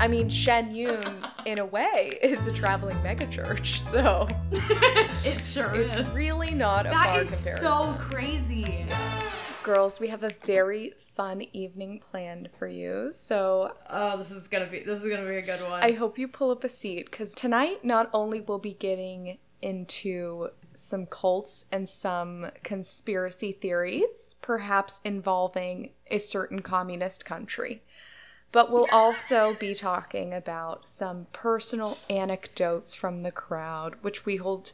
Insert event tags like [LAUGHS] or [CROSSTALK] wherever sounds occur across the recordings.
I mean, Shen Yun, in a way, is a traveling megachurch, [LAUGHS] so it sure it's is. really not a That far is comparison. so crazy. Girls, we have a very fun evening planned for you, so Oh, this is gonna be this is gonna be a good one. I hope you pull up a seat because tonight not only will be getting into some cults and some conspiracy theories, perhaps involving a certain communist country, but we'll also be talking about some personal anecdotes from the crowd, which we hold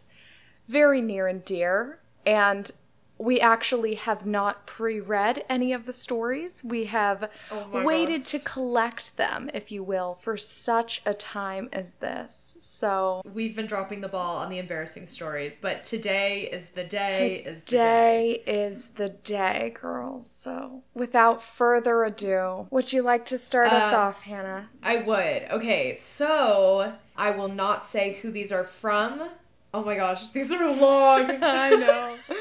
very near and dear. And we actually have not pre read any of the stories. We have Oh waited to collect them, if you will, for such a time as this. So We've been dropping the ball on the embarrassing stories, but today is the day. is the day. today is the day, girls. So without further ado, would you like to start us Uh, off, Hannah? I would. Okay, so I will not say who these are from. Oh my gosh, these are long. I know. [LAUGHS]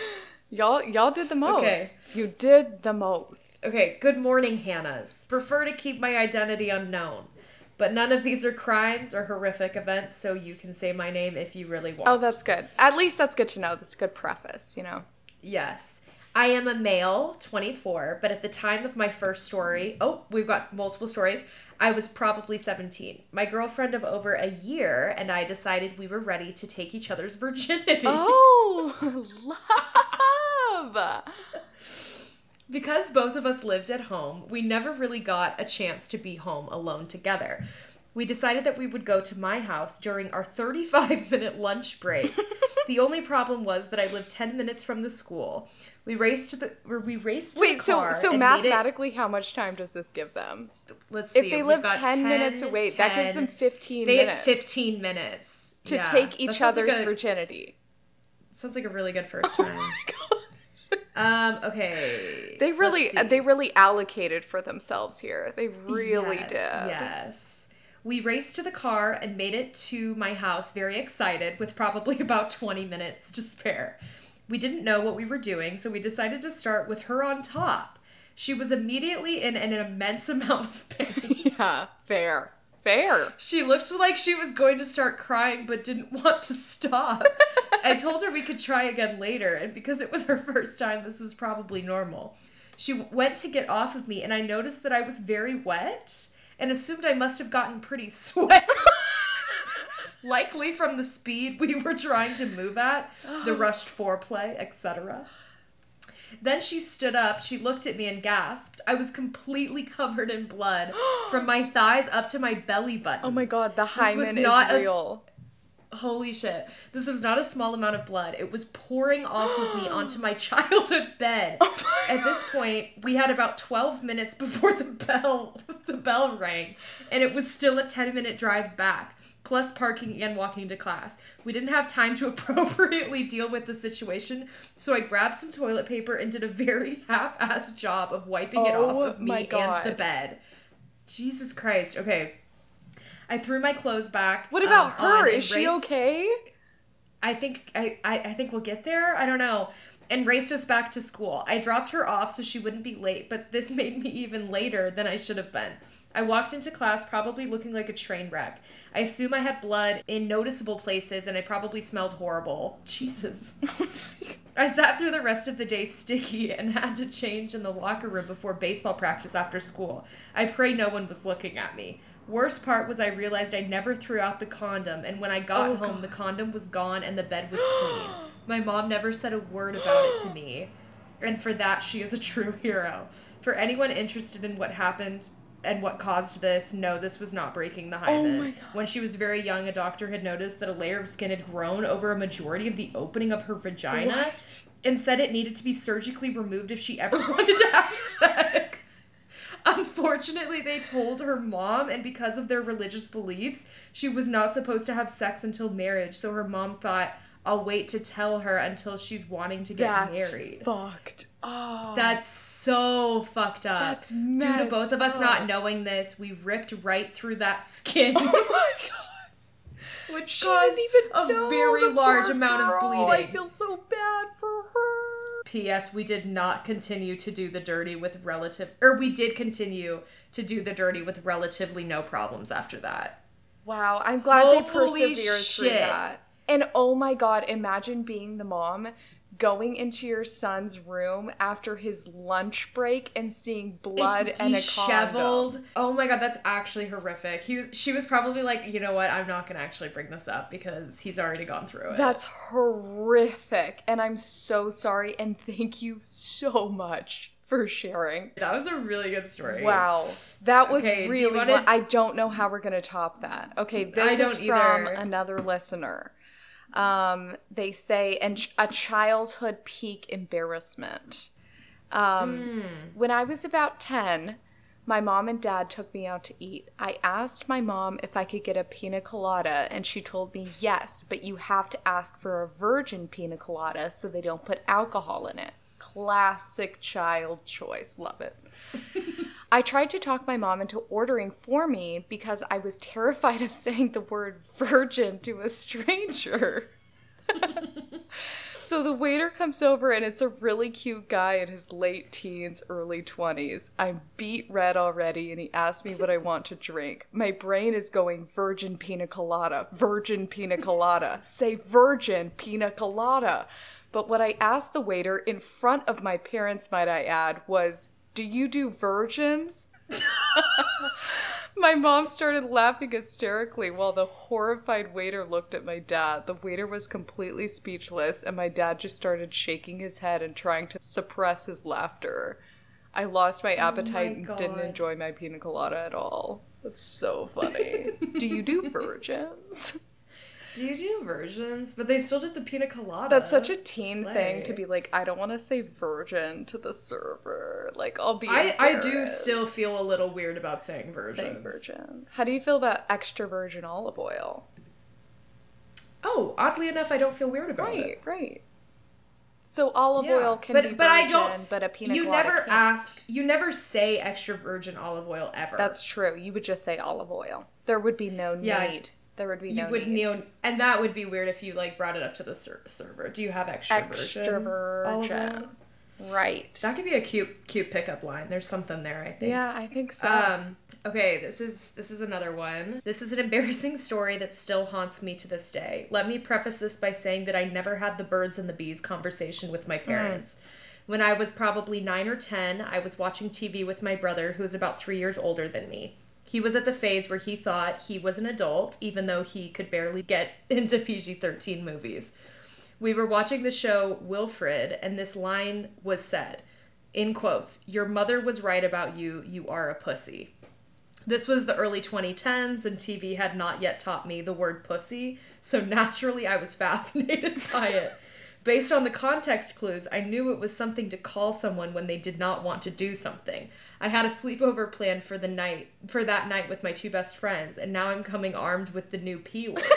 Y'all y'all did the most. Okay. You did the most. Okay, good morning, Hannahs. Prefer to keep my identity unknown. But none of these are crimes or horrific events, so you can say my name if you really want. Oh, that's good. At least that's good to know. That's a good preface, you know. Yes. I am a male, 24, but at the time of my first story, oh, we've got multiple stories. I was probably 17. My girlfriend of over a year and I decided we were ready to take each other's [LAUGHS] virginity. Oh, love. [LAUGHS] Because both of us lived at home, we never really got a chance to be home alone together. We decided that we would go to my house during our 35 minute lunch break. [LAUGHS] the only problem was that I lived 10 minutes from the school. We raced to the we raced to Wait, the so so and made it- mathematically, how much time does this give them? let's see. If they live got 10, minutes away, that gives them 15 they minutes 15 minutes to Yeah, take each sounds like other's a- virginity. Sounds like a really good [LAUGHS] first time. um. Okay. They really they really allocated for themselves here. They really Yes, did. Yes. We raced to the car and made it to my house very excited with probably [LAUGHS] about 20 minutes to spare. We didn't know what we were doing, so we decided to start with her on top. She was immediately in an immense [LAUGHS] amount of pain. Yeah, fair. Fair. She looked like she was going to start crying but didn't [LAUGHS] want to stop. I told her we could try again later, and because it was her first time, this was probably normal. She went to get off of me, and I noticed that I was very wet and assumed I must have gotten pretty [LAUGHS] sweaty. Likely from the speed we were trying to move at, the [GASPS] rushed foreplay, etc. Then she stood up, she looked at me and gasped. I was completely covered in blood [GASPS] from my thighs up to my belly button. Oh my god, the hymen not is s- real. Holy shit. This was not a small amount of blood. It was pouring off of me [GASPS] onto my [LAUGHS] childhood bed. Oh At this point, we had about 12 minutes before the bell [LAUGHS] the bell rang, and it was still a 10-minute drive back, plus parking and walking to class. We didn't have time to [LAUGHS] appropriately deal with the situation, so I grabbed some toilet paper and did a very half-assed job of wiping it off Oh of my me and the bed. Jesus Christ. Okay. I threw my clothes back. What about um, her? Is she raced- okay? I think I, I I think we'll get there. I don't know. And raced us back to school. I dropped her off so she wouldn't be late, but this [LAUGHS] made me even later than I should have been. I walked into class probably looking like a train wreck. I assume I had blood in noticeable places and I probably smelled horrible. [LAUGHS] Jesus. [LAUGHS] I sat through the rest of the day sticky and had to change in the locker room before baseball practice after school. I pray no one was looking at me. Worst part was I realized I never threw out the condom, and when I got Oh, home, God. the condom was gone and the bed was [GASPS] clean. My mom never said a word about it to me, and for that, she is a [LAUGHS] true hero. For anyone interested in what happened and what caused this, no, this was not breaking the oh hymen. Oh my God. When she was very young, a doctor had noticed that a layer of skin had grown over a majority of the opening of her vagina What? and said it needed to be surgically removed if she ever [LAUGHS] wanted to have sex. Unfortunately, they told her mom, and because of their religious beliefs, she was not supposed to have sex until marriage. So her mom thought, I'll wait to tell her until she's wanting to get That's married. fucked. Oh, That's so fucked up. That's Due to both of us up. not knowing this, we ripped right through that [LAUGHS] skin. oh my god. which She caused even a very large amount of bleeding. I feel so bad for her. P.S. We did not continue to do the dirty with relative, or we did continue to do the dirty with relatively no problems after that. Wow, I'm glad they persevered through that. And oh my god, imagine being the mom going into your son's room after his lunch break and seeing blood It's and a condom. Oh my god, that's actually horrific. He was, she was probably like, you know what? I'm not gonna actually bring this up because he's already gone through it. That's horrific. And I'm so sorry and thank you so much for sharing. that was a really good story. Wow. That was Okay, do really wanna- I don't know how we're going to top that. Okay, this I is don't from either. another listener. Um, they say and a childhood peak embarrassment. Um, Hmm. When I was about 10, my mom and dad took me out to eat. I asked my mom if I could get a pina colada, and she told me yes, but you have to ask for a virgin pina colada so they don't put alcohol in it. Classic child choice. Love it. [LAUGHS] I tried to talk my mom into ordering for me because I was terrified of saying the word virgin to a stranger. [LAUGHS] so the waiter comes over and it's a really cute guy in his late teens, early 20s. I'm beat red already and he asks me what I want to drink. My brain is going virgin pina colada, virgin pina colada, say virgin pina colada. But what I asked the waiter in front of my parents, might I add, was, Do you do virgins? My mom started laughing hysterically while the horrified waiter looked at my dad. The waiter was completely speechless, and my dad just started shaking his head and trying to suppress his laughter. I lost my oh appetite and didn't enjoy my pina colada at all. That's so funny. do you do [LAUGHS] virgins? Do you do versions? But they still did the pina colada. That's such a teen Slay. thing to be like, I don't want to say virgin to the server. Like, I'll be. I, I do still feel a little weird about saying virgin. saying virgin. How do you feel about extra virgin olive oil? Oh, oddly enough, I don't feel weird about Right, it. right. Right. So olive Yeah. oil can but, be but virgin, I don't. but a pina you colada never can't. ask. You never say extra virgin olive oil ever. That's true. You would just say olive oil. There would be no Yeah. need. There would be you no would need. kneel, and that would be weird if you like brought it up to the ser- server. Do you have extra, Extra virgin? olive virgin. oil? Right. That could be a cute, cute pickup line. There's something there, I think. yeah, I think so. Um, okay, this is this is another one. This is an embarrassing story that still haunts me to this day. Let me preface this by saying that I never had the birds and the bees conversation with my parents. When I was probably 9 or 10, I was watching TV with my brother who is about 3 years older than me. He was at the phase where he thought he was an adult even though he could barely get [LAUGHS] into PG-13 movies. We were watching the show Wilfred, and this line was said in quotes Your mother was right about you, you are a pussy. This was the early 2010s, and TV had not yet taught me the word pussy, so naturally I was [LAUGHS] fascinated by it. Based on the context clues, I knew it was something to call someone when they did not want to do something. I had a sleepover planned for the night for that night with my two best friends, and now I'm coming armed with the new P word. [LAUGHS]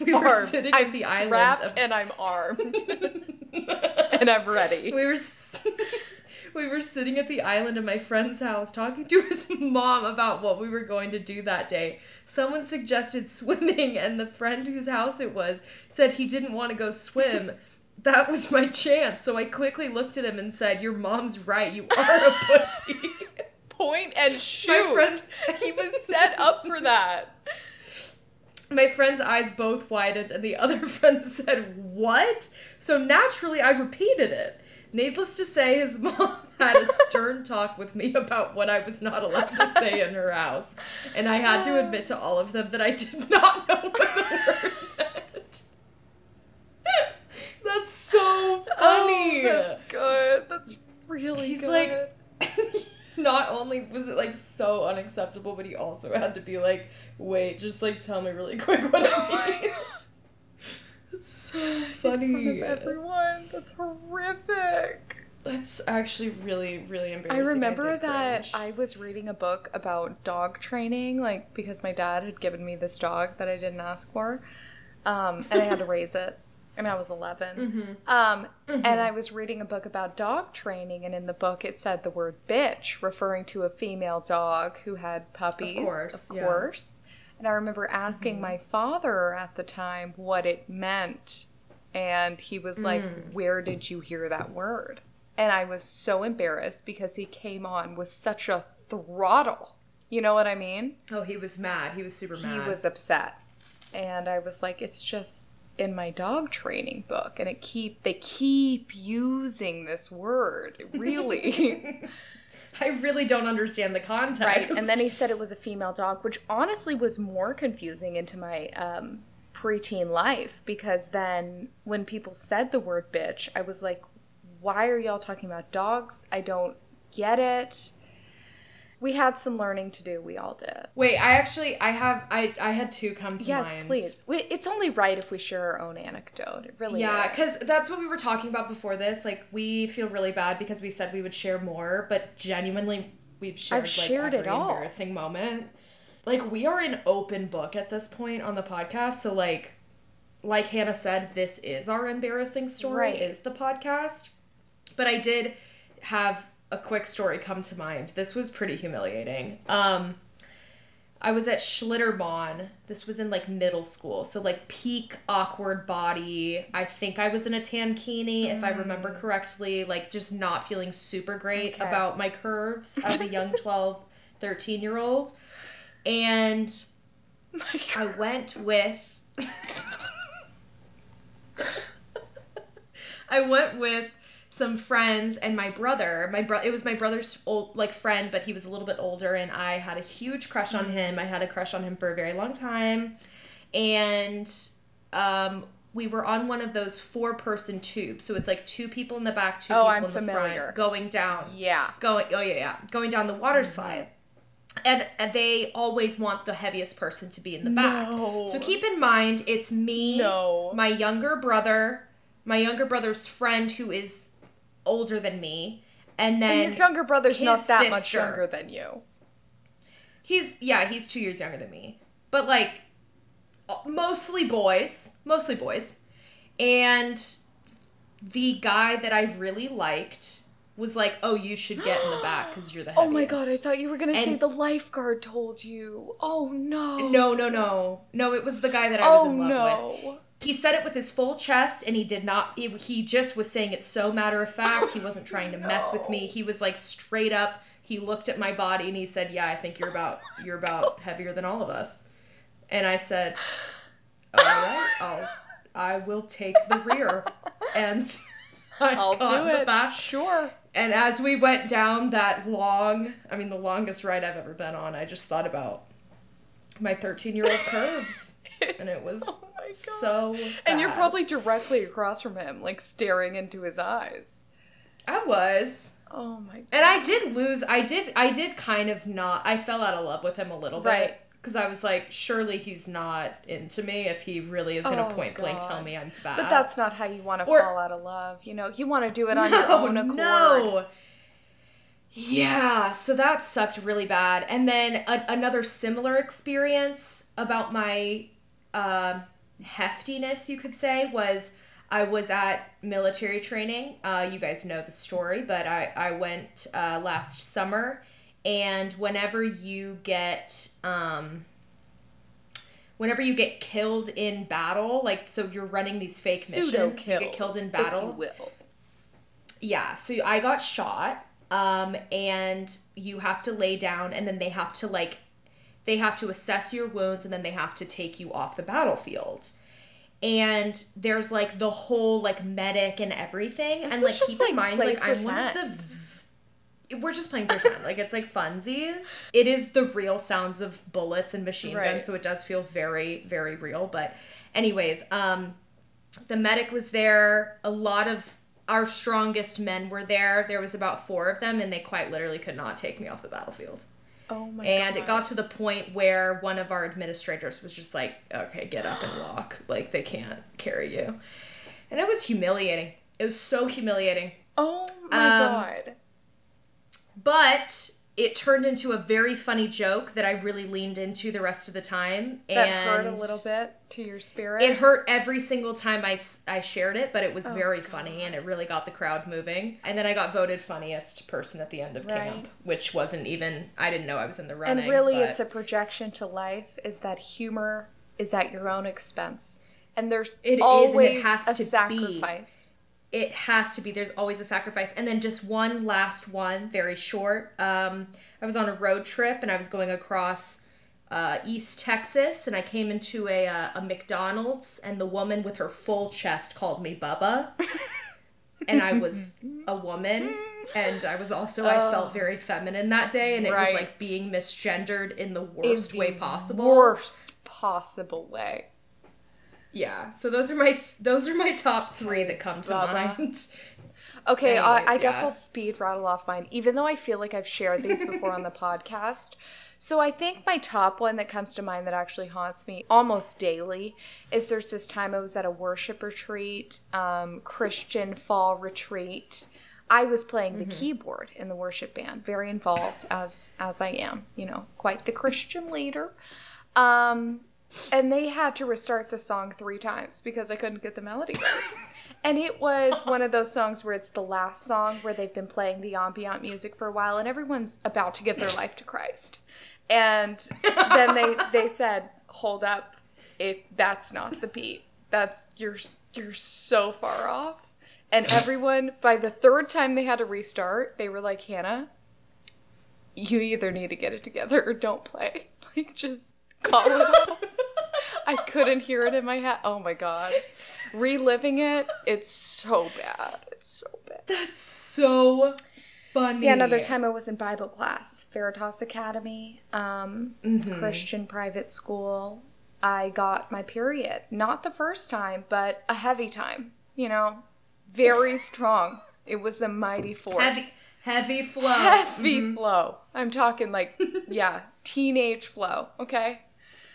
We were armed. sitting I'm at the island of and I'm armed. [LAUGHS] and I'm ready. we were s- [LAUGHS] we were sitting at the island of my friend's house talking to his mom about what we were going to do that day. Someone suggested swimming and the friend whose house it was said he didn't want to go swim. That was my chance. So I quickly looked at him and said, "Your mom's right. You are a [LAUGHS] pussy." Point and shoot. My friends- he was set up for that. My friend's eyes both widened, and the other [LAUGHS] friend said, What? So naturally, I repeated it. Needless to say, his [LAUGHS] mom had a stern talk with me about what I was not allowed to say in her house. And I had to admit to all of them that I did not know what the word. That's so [LAUGHS] funny. Oh, that's good. That's really good. He's good. like, [LAUGHS] not only was it like so unacceptable, but he also had to be like, wait, just like tell me really [LAUGHS] quick what it means. That's so in front funny. of everyone. That's horrific. That's actually really, really embarrassing. I remember did that cringe. I was reading a book about dog training, like because my dad had given me this dog that I didn't ask for, um, and I had to raise it, and I was 11 Mm-hmm. Um, and I was reading a book about dog training, and in the book it said the word "bitch," referring to a female dog who had puppies. course, of yeah. course. And I remember asking Mm-hmm. my father at the time what it meant, and he was like, Mm. "Where did you hear that word?" and I was so embarrassed because he came on with such a throttle. You know what I mean? Oh, he was mad. He was super mad. He was upset. And I was like, it's just in my dog training book and it keep they keep using this word. Really. [LAUGHS] I really don't understand the context. right. And then he said it was a female dog, which honestly was more confusing into my um preteen life because then when people said the word bitch, I was like, why are y'all talking about dogs? I don't get it. We had some learning to do. We all did. Wait, I actually I have I I had two come to Yes, mind. please. We, it's only right if we share our own anecdote. It really Yeah, because that's what we were talking about before this. Like, we feel really bad because we said we would share more, but genuinely, we've shared I've like shared it all. embarrassing moment. Like, we are an open book at this point on the podcast. So, like, like Hannah said, this is our embarrassing story. Right. Is the podcast? But I did have a quick story come to mind. This was pretty humiliating. Um, I was at Schlitterbahn. This was in like middle school. So like peak awkward body. I think I was in a tankini, if I remember correctly, like just not feeling super great Okay. about my curves [LAUGHS] as a young 12, 13 year old. And [LAUGHS] I went with I went with some friends and my brother. My bro it was my brother's old like friend, but he was a little bit older and I had a huge crush on him. I had a crush on him for a very long time. And um we were on one of those four person tubes. So it's like two people in the back, two Oh, people I'm in the front going down yeah. going oh yeah yeah going down the water slide and, and they always want the heaviest person to be in the back No. so keep in mind it's me No. my younger brother my younger brother's friend who is older than me and then And your younger brother's not that much younger than you. he's yeah he's two years younger than me but like mostly boys mostly boys and the guy that i really liked was like oh you should get in the back because you're the [GASPS] Oh my god, I thought you were gonna say the lifeguard told you. Oh no. No, no, no. No, it was the guy that I was Oh in love with. He said it with his full chest and he did not he, he just was saying it so matter of fact. He wasn't trying to mess with me. He was like straight up. He looked at my body and he said, "Yeah, I think you're about you're about heavier than all of us." And I said, "All right, I'll I will take the rear." And [LAUGHS] I I'll got do the it. back. Sure. And as we went down that long, I mean, the longest ride I've ever been on, I just thought about my 13 year old curves. [LAUGHS] And it was Oh god. so. and you're probably directly across from him, like staring into his eyes. I was. Oh my god. And I did lose. I did. I did kind of not. I fell out of love with him a little bit. Right. Because I was like, surely he's not into me if he really is going to Oh, point blank tell me I'm fat. But that's not how you want to Or- fall out of love. You know, you want to do it on no, your own accord. No. Yeah, so that sucked really bad. And then a- another similar experience about my uh, heftiness, you could say, was I was at military training. Uh, you guys know the story, but I, I went uh, last summer. And whenever you get. Um, Whenever you get killed in battle, like so, you're running these fake Pseudo missions. You get killed in battle. will. Yeah, so I got shot, um, and you have to lay down, and then they have to like, they have to assess your wounds, and then they have to take you off the battlefield. And there's like the whole like medic and everything, This and like keep like, in mind, like I'm one of the. We're just playing pretend, like it's like funsies. It is the real sounds of bullets and machine Right. guns, so it does feel very, very real. But, anyways, um, the medic was there. A lot of our strongest men were there. There was about four of them, and they quite literally could not take me off the battlefield. Oh my and god. it got to the point where one of our administrators was just like, "Okay, get up and walk. Like they can't carry you," and it was humiliating. It was so humiliating. Oh my Um, god. But it turned into a very funny joke that I really leaned into the rest of the time. That and hurt a little bit to your spirit. It hurt every single time I, I shared it, but it was Oh, very funny and it really got the crowd moving. And then I got voted funniest person at the end of Right. camp, which wasn't even, I didn't know I was in the running. and really, but it's a projection to life. Is that humor is at your own expense, and there's It is, and it always has a to be. It has to be. There's always a sacrifice. And then just one last one, very short. Um, I was on a road trip and I was going across uh, East Texas and I came into a, uh, a McDonald's and the woman with her full chest called me Bubba. [LAUGHS] and I was a woman. And I was also, I felt very feminine that day. And it was like being misgendered in the In worst way possible. Worst possible way. Yeah. So those are my those are my top three that come to Bubba. mind. Okay, I, Anyways, I guess yeah. I'll speed rattle off mine, even though I feel like I've shared these before on the [LAUGHS] podcast. So I think my top one that comes to mind that actually haunts me almost daily is there's this time I was at a worship retreat, um, Christian fall retreat. I was playing the keyboard in the worship band, very involved as as I am, you know, quite the Christian leader. Um, and they had to restart the song three times because I couldn't get the melody right. [LAUGHS] And it was one of those songs where it's the last song where they've been playing the ambient music for a while and everyone's about to give their life to Christ. And then they they said, "Hold up. It that's not the beat. That's you're you're so far off." And everyone by the third time they had to restart, they were like, "Hannah, you either need to get it together or don't play. [LAUGHS] Like just call it off." I couldn't hear it in my head. Oh my god. Reliving it, it's so bad. It's so bad. That's so funny. Yeah, another time I was in Bible class, Veritas Academy, um, Christian private school. I got my period. Not the first time, but a heavy time. You know, very [LAUGHS] strong. It was a mighty force. Heavy, heavy flow. Heavy flow. I'm talking like, [LAUGHS] yeah, teenage flow, okay?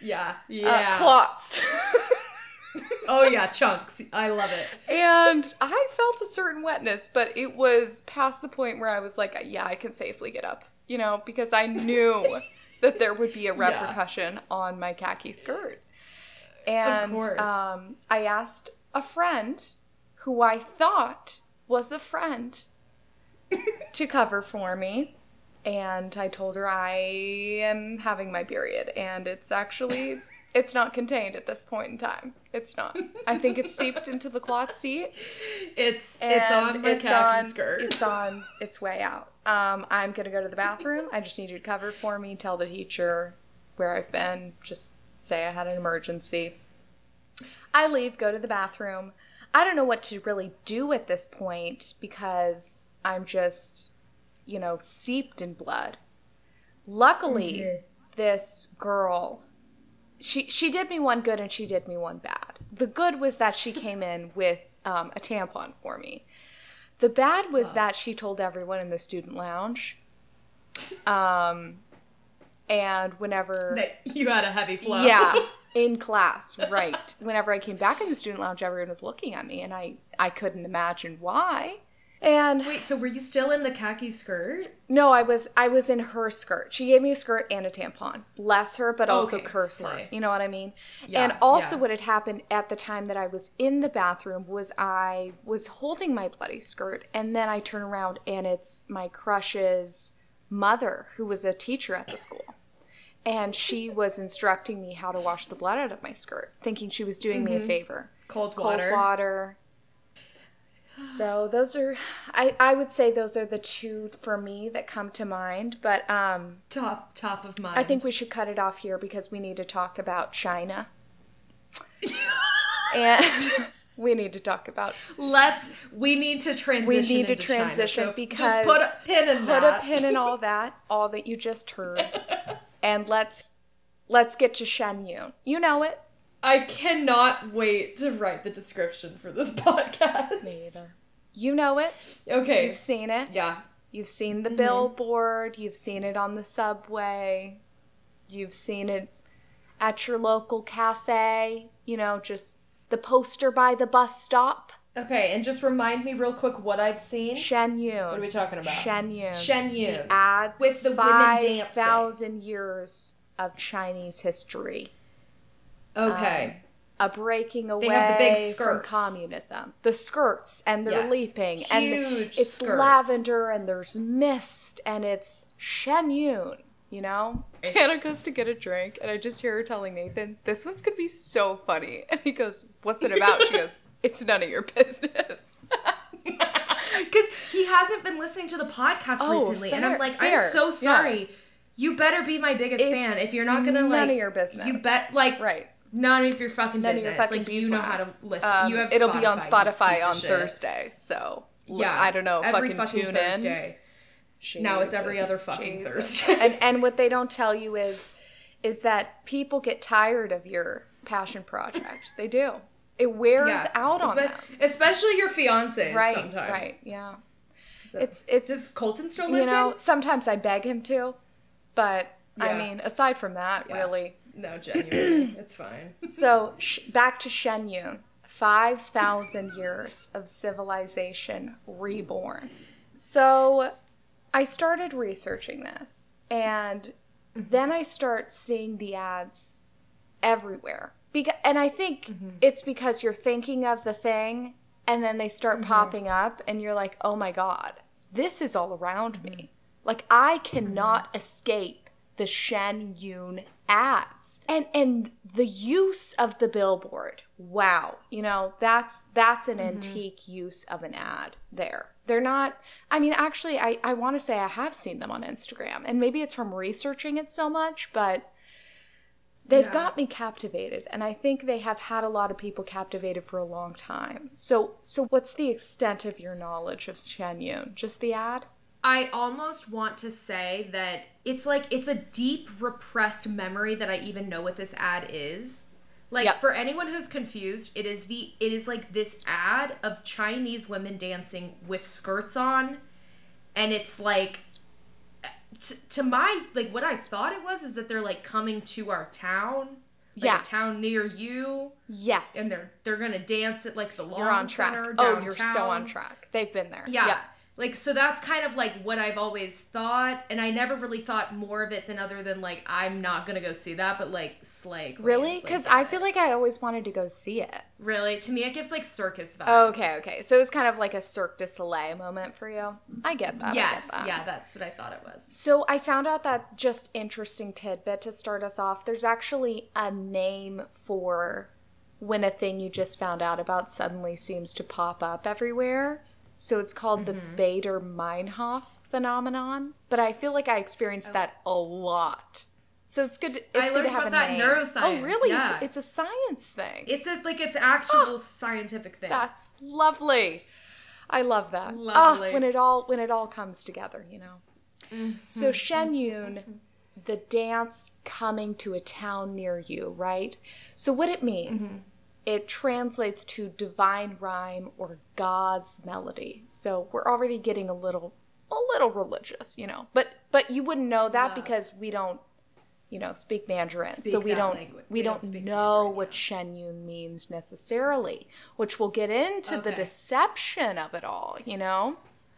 Yeah, Uh, yeah. clots. [LAUGHS] oh yeah, chunks. I love it. and I felt a certain wetness, but it was past the point where I was like, yeah, I can safely get up, you know, because I knew [LAUGHS] that there would be a Yeah. repercussion on my khaki skirt. And course. um, I asked a friend who I thought was a friend [LAUGHS] to cover for me. And I told her I am having my period, and it's actually [LAUGHS] it's not contained at this point in time. It's not. I think it's seeped into the cloth seat. It's it's on my it's on, skirt. It's on its way out. Um, I'm gonna go to the bathroom. I just need you to cover for me. Tell the teacher where I've been. Just say I had an emergency. I leave, go to the bathroom. I don't know what to really do at this point because I'm just, you know, seeped in blood. Luckily, Mm-hmm. this girl she she did me one good and she did me one bad. The good was that she came in [LAUGHS] with um, a tampon for me. The bad was that she told everyone in the student lounge. Um, and whenever that you had a heavy flow. yeah, [LAUGHS] in class, right. Whenever I came back in the student lounge, everyone was looking at me, and I I couldn't imagine why. And Wait, so were you still in the khaki skirt? no, I was I was in her skirt. She gave me a skirt and a tampon. Bless her, but also Okay, curse her. You know what I mean? Yeah, and also yeah. what had happened at the time that I was in the bathroom was I was holding my bloody skirt and then I turn around and it's my crush's mother who was a teacher at the school. And she was instructing me how to wash the blood out of my skirt, thinking she was doing me a mm-hmm. favor Cold cold water. water. So those are I, I would say those are the two for me that come to mind. But um Top top of mind. I think we should cut it off here because we need to talk about China. [LAUGHS] and we need to talk about let's we need to transition. we need to into China, transition so because put a pin in put that. a pin in all that, all that you just heard. [LAUGHS] and let's let's get to Shen Yun. You know it. I cannot wait to write the description for this [LAUGHS] podcast. Me either. You know it. Okay. You've seen it. Yeah. You've seen the Mm-hmm. billboard, you've seen it on the subway, you've seen it at your local cafe, you know, just the poster by the bus stop. Okay, and just remind me real quick what I've seen. Shen Yun. What are we talking about? Shen Yun. Shen Yun. The ads With the women dancing. 5,000 years of Chinese history. Okay. Um, a breaking away have the big from communism. The skirts and they're Yes. leaping and it's skirts. lavender and there's mist and it's Shen Yun, you know? Hannah goes to get a drink and I just hear her telling Nathan, "This one's gonna be so funny." And he goes, "What's it about?" She goes, [LAUGHS] "It's none of your business." [LAUGHS] Because he hasn't been listening to the podcast Oh, recently, and I'm like, fair, I'm so yeah. sorry. You better be my biggest fan. If you're not gonna none like, none of your business. you bet like right. None of your fucking None business. of your fucking like you know how to listen. Um, you have it'll be on Spotify on. Thursday. So Yeah, I don't know. Every fucking, fucking tune Thursday. in. Now it's every other fucking Jesus. Thursday. [LAUGHS] and and what they don't tell you is is that people get tired of your passion project. They do. It wears Yeah. out on Espe- them. especially your fiance. Right. sometimes. Right. Yeah. It's it's Does Colton still you listen? know sometimes I beg him to, but I mean aside from that, Yeah. really. No, genuinely, [CLEARS THROAT] it's fine. So sh- back to Shen Yun, five thousand years of civilization reborn. So I started researching this, and mm-hmm. then I start seeing the ads everywhere. Beca- and I think mm-hmm. it's because you're thinking of the thing, and then they start mm-hmm. popping up, and you're like, oh my god, this is all around me. Like I cannot escape the Shen Yun ads. And and the use of the billboard. Wow. You know, that's that's an mm-hmm. antique use of an ad there. They're not I mean actually I I want to say I have seen them on Instagram and maybe it's from researching it so much, but they've Yeah. got me captivated and I think they have had a lot of people captivated for a long time. So so what's the extent of your knowledge of Shen Yun? Just the ad? I almost want to say that it's like it's a deep repressed memory that I even know what this ad is. Like Yep. for anyone who's confused, it is the it is like this ad of Chinese women dancing with skirts on and it's like t- to my like what I thought it was is that they're like coming to our town. Like Yeah. a town near you Yes. and they're they're going to dance at like the lawn you're on track. center Oh, you're so on track. They've been there. Yeah. Yep. Like so that's kind of like what I've always thought and I never really thought more of it than other than like I'm not going to go see that but like slay. queens, Really? Because get I feel like I always wanted to go see it. really to me it gives like circus vibes. Oh, okay, okay. So it was kind of like a Cirque du Soleil moment for you. I get that. I get Yes, that. yeah, that's what I thought it was. So I found out that just interesting tidbit to start us off. There's actually a name for when a thing you just found out about suddenly seems to pop up everywhere. So it's called the mm-hmm. Baader-Meinhof phenomenon. But I feel like I experienced oh. that a lot. So it's good. To, it's I good learned about that name. Oh, neuroscience, Oh, really? yeah. It's, it's a science thing. It's a like it's actual ah, scientific thing. That's lovely. I love that. Lovely. Ah, when it all when it all comes together, you know. Mm-hmm. So Shen mm-hmm. Yun, the dance coming to a town near you, right? So what it means, it translates to divine rhyme or God's melody. So we're already getting a little a little religious, you know. But but you wouldn't know that because we don't you know, speak Mandarin. Speak so we don't language. we, We don't, don't know Mandarin, what Shen Yun means necessarily, which we'll get into the deception of it all, you know?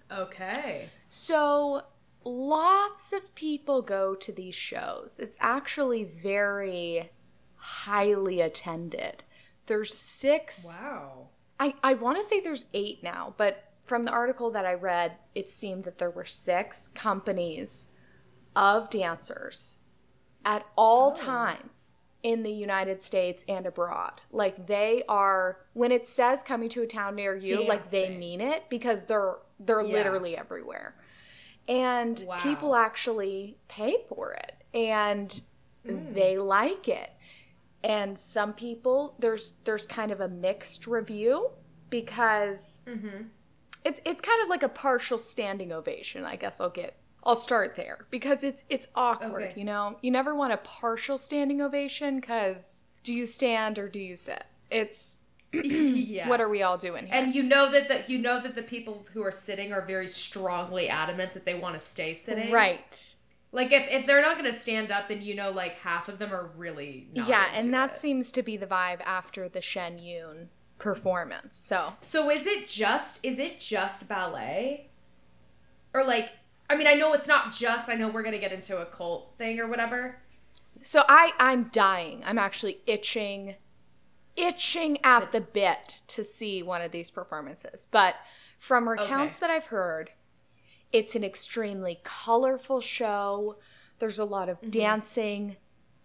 okay. So lots of people go to these shows. It's actually very highly attended. There's six Wow. I, I want to say there's eight now, but from the article that I read, it seemed that there were six companies of dancers at all oh. times in the United States and abroad. Like they are when it says coming to a town near you, like they mean it because they're they're Yeah. literally everywhere. And Wow. people actually pay for it and mm. they like it and some people there's there's kind of a mixed review because mm-hmm. it's it's kind of like a partial standing ovation i guess i'll get i'll start there because it's it's awkward Okay. you know you never want a partial standing ovation because do you stand or do you sit it's yes. [CLEARS THROAT] [CLEARS THROAT] what are we all doing here And you know that the, you know that the people who are sitting are very strongly adamant that they want to stay sitting. right Like if, if they're not going to stand up, then you know like half of them are really not yeah and that it. seems to be the vibe after the shen yun performance so So is it just is it just ballet? Or like I mean I know it's not just I know we're gonna get into a cult thing or whatever. So I I'm dying. I'm actually itching itching at the bit to see one of these performances. But from recounts that I've heard, it's an extremely colorful show. There's a lot of mm-hmm. dancing,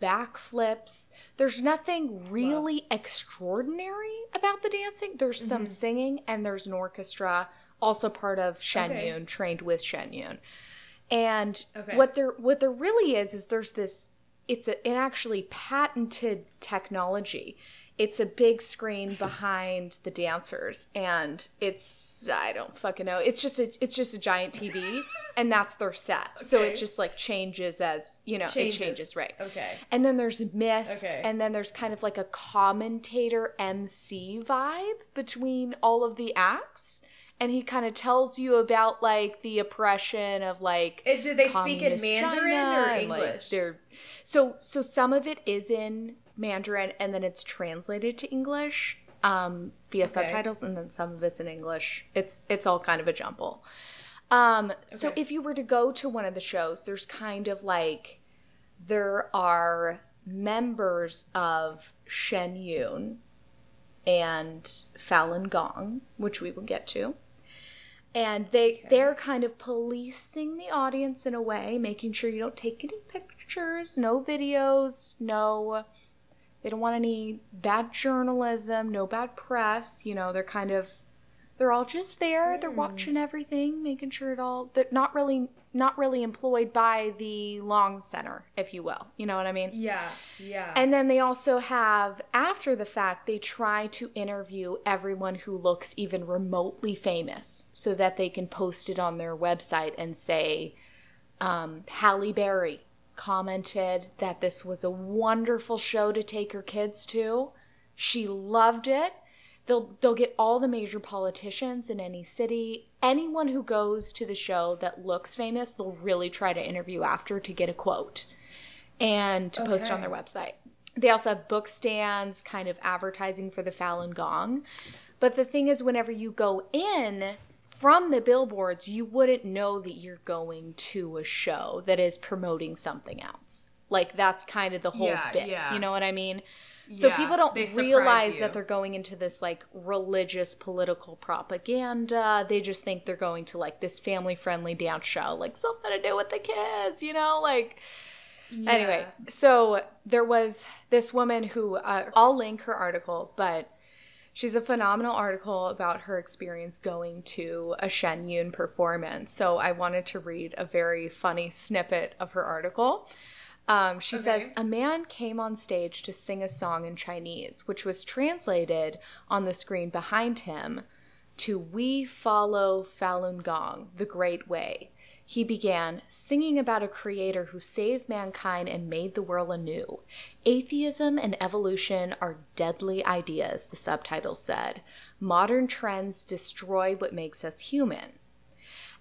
backflips. There's nothing really extraordinary about the dancing. There's mm-hmm. some singing and there's an orchestra. also part of Shen Okay. Yun, trained with Shen Yun. And Okay. what there what there really is is there's this it's a, an actually patented technology. It's a big screen behind the dancers and it's I don't fucking know. It's just a, it's just a giant TV [LAUGHS] and that's their set. So it just like changes as, you know, Changes. it changes, right. Okay. And then there's mist, Okay. and then there's kind of like a commentator MC vibe between all of the acts. And he kind of tells you about like the oppression of like It, did they speak in Mandarin China or and, like, English? they're so so some of it is in Mandarin and then it's translated to English um, via subtitles, and then some of it's in English. It's it's all kind of a jumble. Um, so if you were to go to one of the shows, there's kind of like there are members of Shen Yun and Falun Gong, which we will get to. And they they're kind of policing the audience in a way, making sure you don't take any pictures, no videos, no they don't want any bad journalism, no bad press, you know, they're kind of they're all just there, they're watching everything, making sure it all they're not really not really employed by the Long Center, if you will. You know what I mean? yeah, yeah. And then they also have, after the fact, they try to interview everyone who looks even remotely famous so that they can post it on their website and say, um, Halle Berry commented that this was a wonderful show to take her kids to. She loved it. They'll, they'll get all the major politicians in any city. Anyone who goes to the show that looks famous, they'll really try to interview after to get a quote and to post on their website. They also have book stands, kind of advertising for the Falun Gong. But the thing is, whenever you go in from the billboards, you wouldn't know that you're going to a show that is promoting something else. Like that's kind of the whole Yeah, bit. yeah. You know what I mean? So Yeah, people don't realize you. that they're going into this like religious political propaganda. They just think they're going to like this family friendly dance show, like something to do with the kids, you know, like Anyway, so there was this woman who uh, I'll link her article, but she's a phenomenal article about her experience going to a Shen Yun performance. So I wanted to read a very funny snippet of her article. Um, she says, A man came on stage to sing a song in Chinese, which was translated on the screen behind him to We Follow Falun Gong, the Great Way. He began singing about a creator who saved mankind and made the world anew. Atheism and evolution are deadly ideas, the subtitle said. Modern trends destroy what makes us human.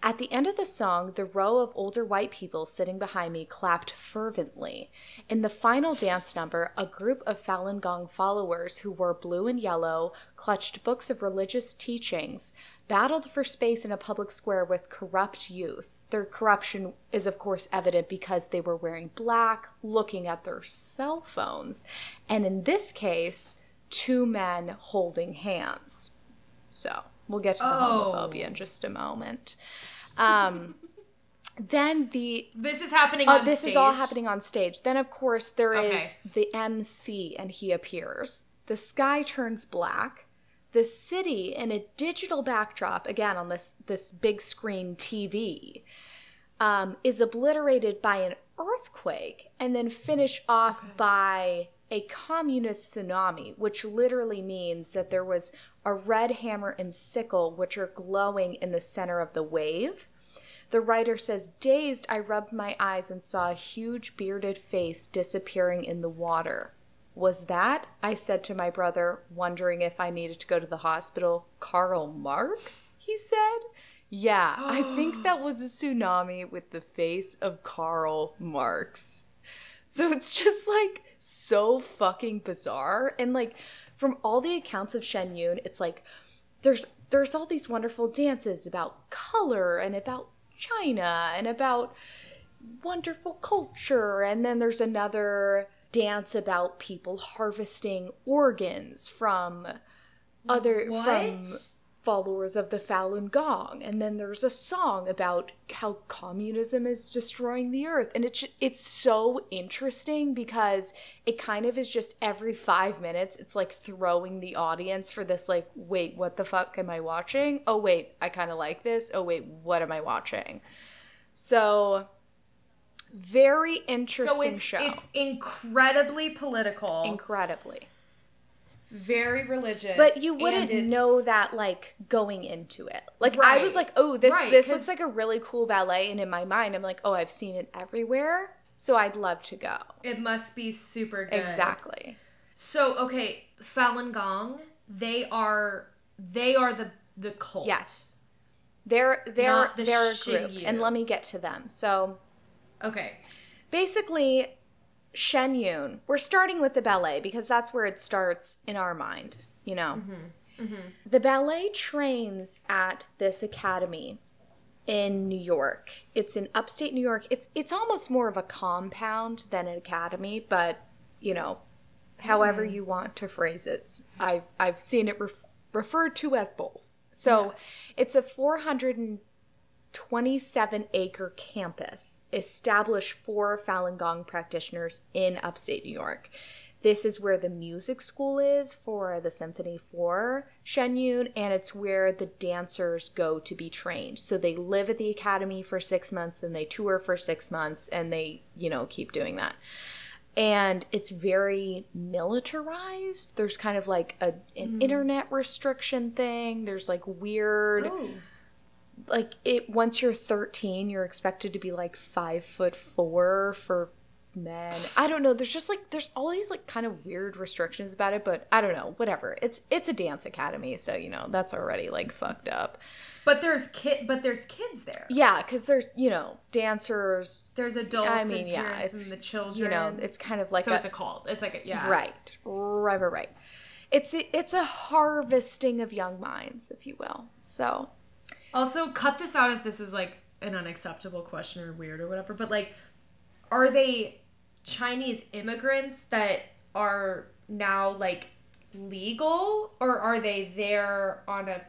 At the end of the song, the row of older white people sitting behind me clapped fervently. In the final dance number, a group of Falun Gong followers who wore blue and yellow, clutched books of religious teachings, battled for space in a public square with corrupt youth. Their corruption is, of course, evident because they were wearing black, looking at their cell phones, and in this case, two men holding hands. So we'll get to the Oh. homophobia in just a moment. Um, [LAUGHS] then the This is happening uh, this is all happening on stage. Then of course there is Okay. the MC and he appears. The sky turns black. The city in a digital backdrop again on this this big screen TV um, is obliterated by an earthquake and then finish off by a communist tsunami, which literally means that there was a red hammer and sickle, which are glowing in the center of the wave. The writer says, Dazed, I rubbed my eyes and saw a huge bearded face disappearing in the water. Was that? I said to my brother, wondering if I needed to go to the hospital. Karl Marx? He said. Yeah, I [GASPS] think that was a tsunami with the face of Karl Marx. So it's just like so fucking bizarre. And like from all the accounts of Shen Yun, it's like there's there's all these wonderful dances about color and about China and about wonderful culture. And then there's another dance about people harvesting organs from other from followers of the Falun Gong, and then there's a song about how communism is destroying the earth, and it's it's so interesting because it kind of is just every five minutes, it's like throwing the audience for this like, wait, what the fuck am I watching? Oh wait, I kind of like this. Oh wait, what am I watching? So very interesting So it's show. it's incredibly political, incredibly. very religious. But you wouldn't know that like going into it. Like I was like, oh, this Right, this looks like a really cool ballet, and in my mind, I'm like, oh, I've seen it everywhere, so I'd love to go. It must be super good. Exactly. So okay, Falun Gong, they are they are the the cult. Yes. They're they're the they're a group, and let me get to them. So Okay. basically, Shen Yun. We're starting with the ballet because that's where it starts in our mind. You know, mm-hmm. Mm-hmm. the ballet trains at this academy in New York. It's in upstate New York. It's it's almost more of a compound than an academy, but you know, however mm-hmm. you want to phrase it, I've I've seen it ref- referred to as both. So it's a 427 acre campus established for Falun Gong practitioners in upstate New York. This is where the music school is for the Symphony for Shen Yun, and it's where the dancers go to be trained. So they live at the academy for six months, then they tour for six months, and they, you know, keep doing that. And it's very militarized. There's kind of like a, an mm. internet restriction thing. There's like weird Ooh. Like it once you're 13 you're expected to be like five foot four for men. I don't know. There's just like there's all these like kind of weird restrictions about it but i don't know. Whatever. It's it's a dance academy so you know that's already like fucked up. But there's kid but there's kids there. yeah because there's you know dancers. There's adults i mean and yeah it's the children. you know it's kind of like so a, it's a cult. It's like a yeah. right. Right right right. It's it's a harvesting of young minds if you will. So Also, cut this out if this is like an unacceptable question or weird or whatever. But like, are they Chinese immigrants that are now like legal, or are they there on a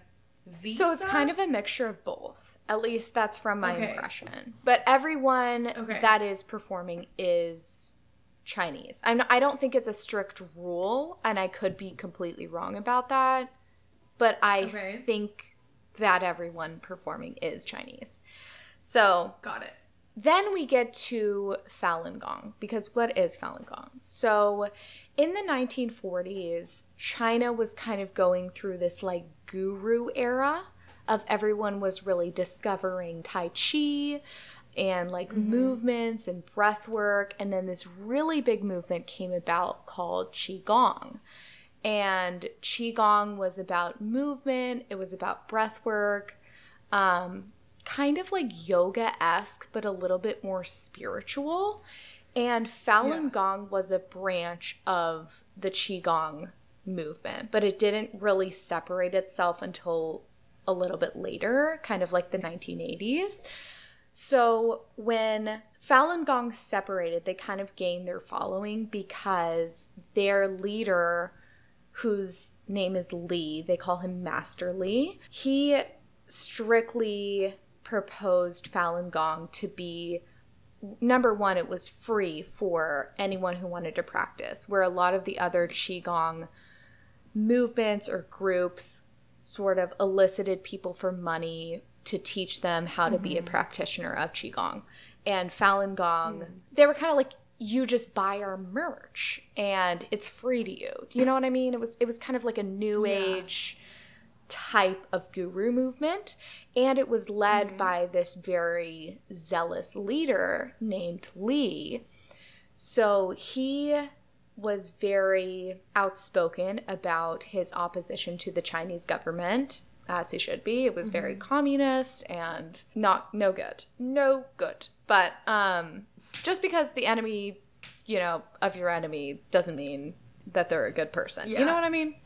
visa? So it's kind of a mixture of both. At least that's from my Okay. impression. But everyone Okay. that is performing is Chinese. I'm, I don't think it's a strict rule, and I could be completely wrong about that. But I Okay. think that everyone performing is Chinese. So got it. then we get to Falun Gong because what is Falun Gong? So in the 1940s, China was kind of going through this like guru era of everyone was really discovering Tai Chi and like mm-hmm. movements and breath work. And then this really big movement came about called Qigong. And Qigong was about movement, it was about breath work. Um, kind of like yoga esque, but a little bit more spiritual. And Falun Yeah. Gong was a branch of the Qigong movement, but it didn't really separate itself until a little bit later, kind of like the 1980s. So when Falun Gong separated, they kind of gained their following because their leader, whose name is Li, they call him Master Li, he strictly proposed Falun Gong to be number one, it was free for anyone who wanted to practice, where a lot of the other Qigong movements or groups sort of elicited people for money to teach them how to be a mm-hmm. practitioner of Qigong. And Falun Gong, hmm. they were kind of like, you just buy our merch and it's free to you. Do you know what I mean? It was it was kind of like a new Yeah. age type of guru movement and it was led Mm-hmm. by this very zealous leader named Li. So he was very outspoken about his opposition to the Chinese government as he should be. It was very Mm-hmm. communist and not no good. No good. But um just because the enemy, you know, of your enemy doesn't mean that they're a good person. You know what I mean?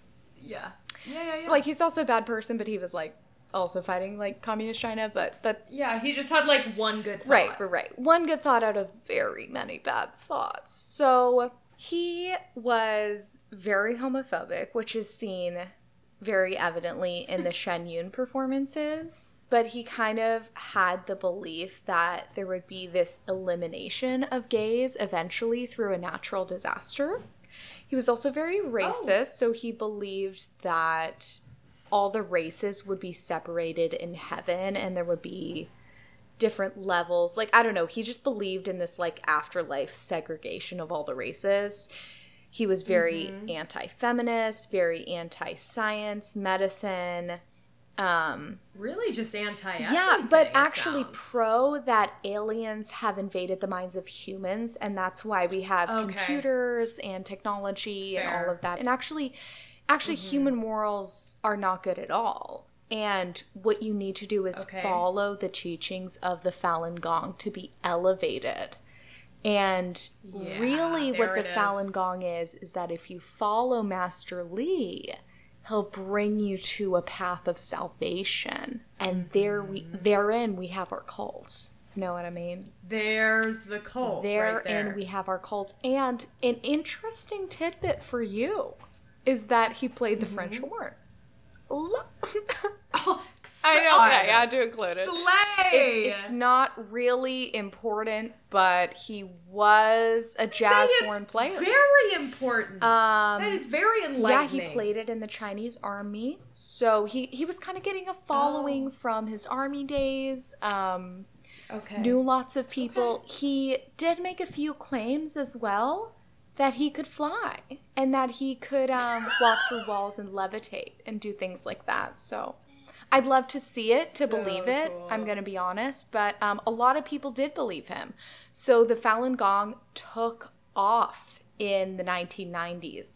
Yeah. Yeah, yeah, yeah. like he's also a bad person, but he was like also fighting like communist China. But that yeah, he just had like one good thought. right, right, right. One good thought out of very many bad thoughts. So he was very homophobic, which is seen very evidently in the [LAUGHS] Shen Yun performances, but he kind of had the belief that there would be this elimination of gays eventually through a natural disaster. He was also very oh. racist, so he believed that all the races would be separated in heaven and there would be different levels. Like, I don't know, he just believed in this like afterlife segregation of all the races. He was very anti feminist, very anti science, medicine. Um, Really, just anti. yeah, but actually pro that aliens have invaded the minds of humans, and that's why we have Okay. computers and technology and all of that. And actually, actually, human morals are not good at all. And what you need to do is Okay. follow the teachings of the Falun Gong to be elevated. And Yeah, really, what the is. Falun Gong is, is that if you follow Master Li, he'll bring you to a path of salvation. And there we Mm-hmm. therein we have our cult. You know what I mean? there's the cult. Therein right there. we have our cult. And an interesting tidbit for you is that he played the French Mm-hmm. horn. Oh, [LAUGHS] [LAUGHS] I know, okay, I had to include it. Slay. It's, it's not really important, but he was a jazz horn player. Very important. Um, that is very enlightening. yeah, he played it in the Chinese army, so he he was kind of getting a following from his army days. Um, Okay. knew lots of people. He did make a few claims as well that he could fly and that he could um, walk through walls and levitate and do things like that. So. I'd love to see it to So believe it. cool. I'm going to be honest, but um, a lot of people did believe him. So the Falun Gong took off in the 1990s,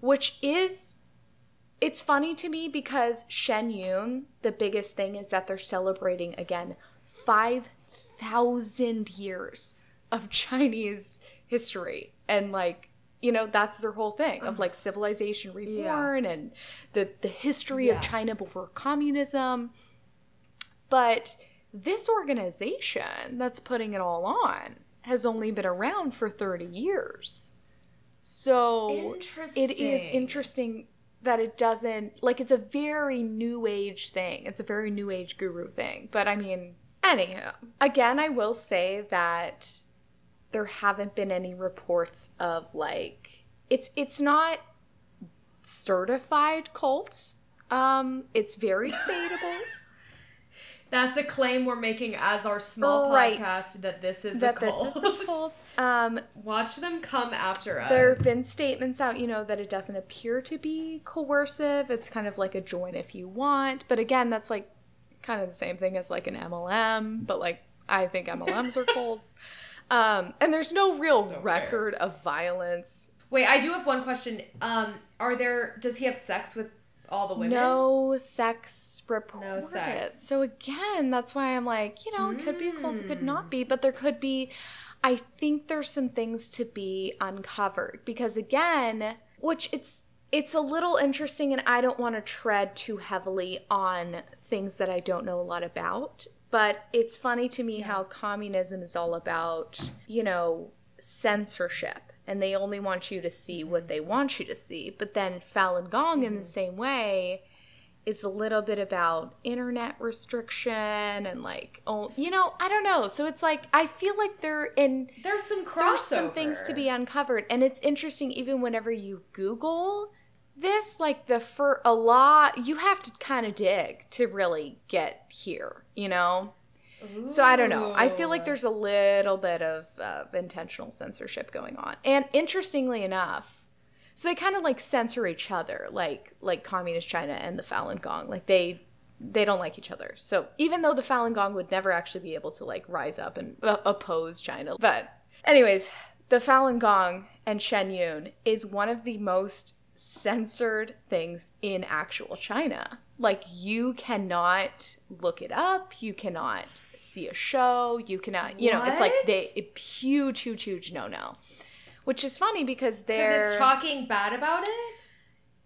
which is it's funny to me because Shen Yun, the biggest thing is that they're celebrating again 5,000 years of [LAUGHS] Chinese history. And like, you know, that's their whole thing of uh-huh. like civilization reborn and the, the history of China before communism. But this organization that's putting it all on has only been around for 30 years. So it is Interesting. interesting that it doesn't like it's a very new age thing. It's a very new age guru thing. But I mean, anyhow, again, I will say that there haven't been any reports of like it's it's not certified cult. Um, it's very [LAUGHS] debatable. That's a claim we're making as our small Right. podcast that this is that a cult. this is a [LAUGHS] cult. Um, Watch them come after us. There have been statements out, you know, that it doesn't appear to be coercive. It's kind of like a join if you want. But again, that's like kind of the same thing as like an MLM, but like I think MLMs are [LAUGHS] cults. Um, and there's no real So fair. record of violence. Wait, I do have one question. Um, are there? Does he have sex with all the women? No sex reported. No sex. So again, that's why I'm like, you know, it could be a cult, it could Hmm. not be, but there could be. I think there's some things to be uncovered because again, which it's it's a little interesting, and I don't want to tread too heavily on things that I don't know a lot about. But it's funny to me how communism is all about, you know, censorship and they only want you to see what they want you to see. But then Falun Gong, in the mm-hmm. same way, is a little bit about internet restriction and like, oh, you know, I don't know. So it's like, I feel like there in, There's some crossover. there's some things to be uncovered. And it's interesting, even whenever you Google this, like the for a lot, you have to kind of dig to really get here, you know? So I don't know. I feel like there's a little bit of, of intentional censorship going on. And interestingly enough, so they kind of like censor each other, like like communist China and the Falun Gong. Like they they don't like each other. So even though the Falun Gong would never actually be able to like rise up and uh, oppose China, but anyways, the Falun Gong and Shen Yun is one of the most censored things in actual China. Like you cannot look it up, you cannot see a show, you cannot, you know, it's like they a huge, huge, huge no no. Which is funny because because they're it's talking bad about it.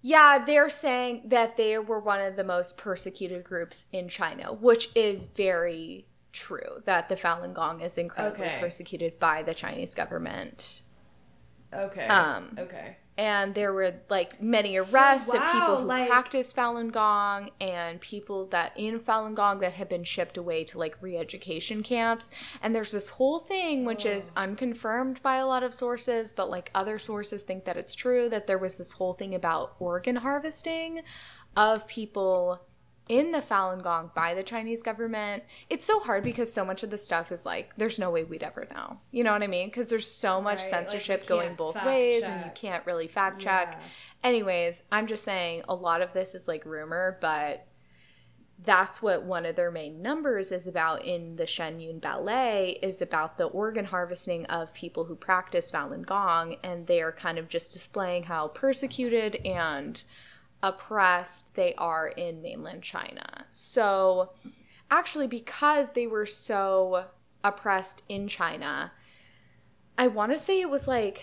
yeah, they're saying that they were one of the most persecuted groups in China, which is very true. That the Falun Gong is incredibly Okay. persecuted by the Chinese government. Okay. Um, okay. And there were like many arrests So, of people who like- practice Falun Gong and people that in Falun Gong that had been shipped away to like re-education camps. And there's this whole thing which is oh. unconfirmed by a lot of sources, but like other sources think that it's true that there was this whole thing about organ harvesting of people in the Falun Gong by the Chinese government. It's so hard because so much of the stuff is like there's no way we'd ever know. You know what I mean? Because there's so much Right, like, censorship going both ways and you can't really fact check. Yeah. Anyways, I'm just saying a lot of this is like rumor, but that's what one of their main numbers is about in the Shen Yun Ballet is about the organ harvesting of people who practice Falun Gong, and they are kind of just displaying how persecuted and oppressed they are in mainland China. So, actually, because they were so oppressed in China, I want to say it was like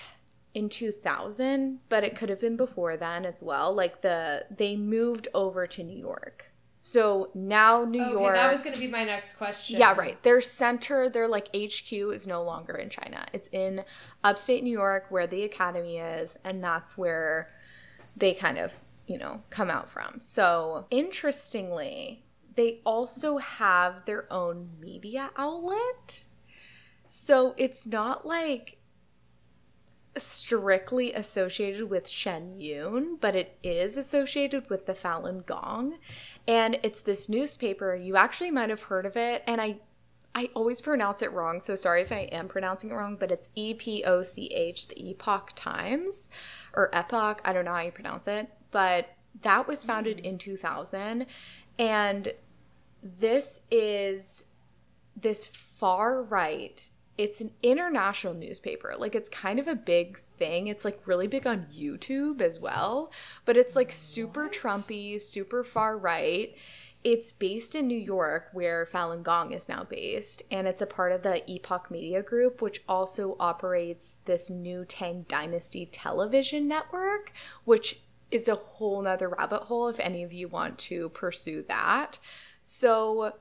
in 2000, but it could have been before then as well. Like the they moved over to New York. So now New Okay, York that was going to be my next question. yeah, right. Their center, their like HQ is no longer in China. It's in upstate New York where the academy is, and that's where they kind of, you know, come out from. So, interestingly, they also have their own media outlet. So, it's not like strictly associated with Shen Yun, but it is associated with the Falun Gong. And it's this newspaper. You actually might have heard of it. And I I always pronounce it wrong, so sorry if I am pronouncing it wrong, but it's E P O C H, the Epoch Times or Epoch, I don't know how you pronounce it, but that was founded mm. in 2000 and this is this far right it's an international newspaper. Like it's kind of a big thing. It's like really big on youtube as well but it's like super trumpy super far right. It's based in new york where falun gong is now based and it's a part of the epoch media group which also operates this new tang dynasty television network which is a whole nother rabbit hole if any of you want to pursue that so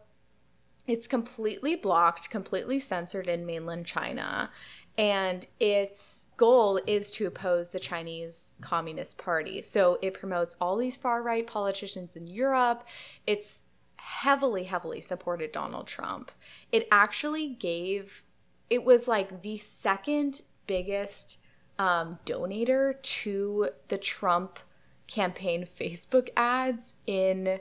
it's completely blocked, completely censored in mainland China. And its goal is to oppose the Chinese Communist Party. So it promotes all these far right politicians in Europe. It's heavily, heavily supported Donald Trump. It actually gave, it was like the second biggest um, donator to the Trump campaign Facebook ads in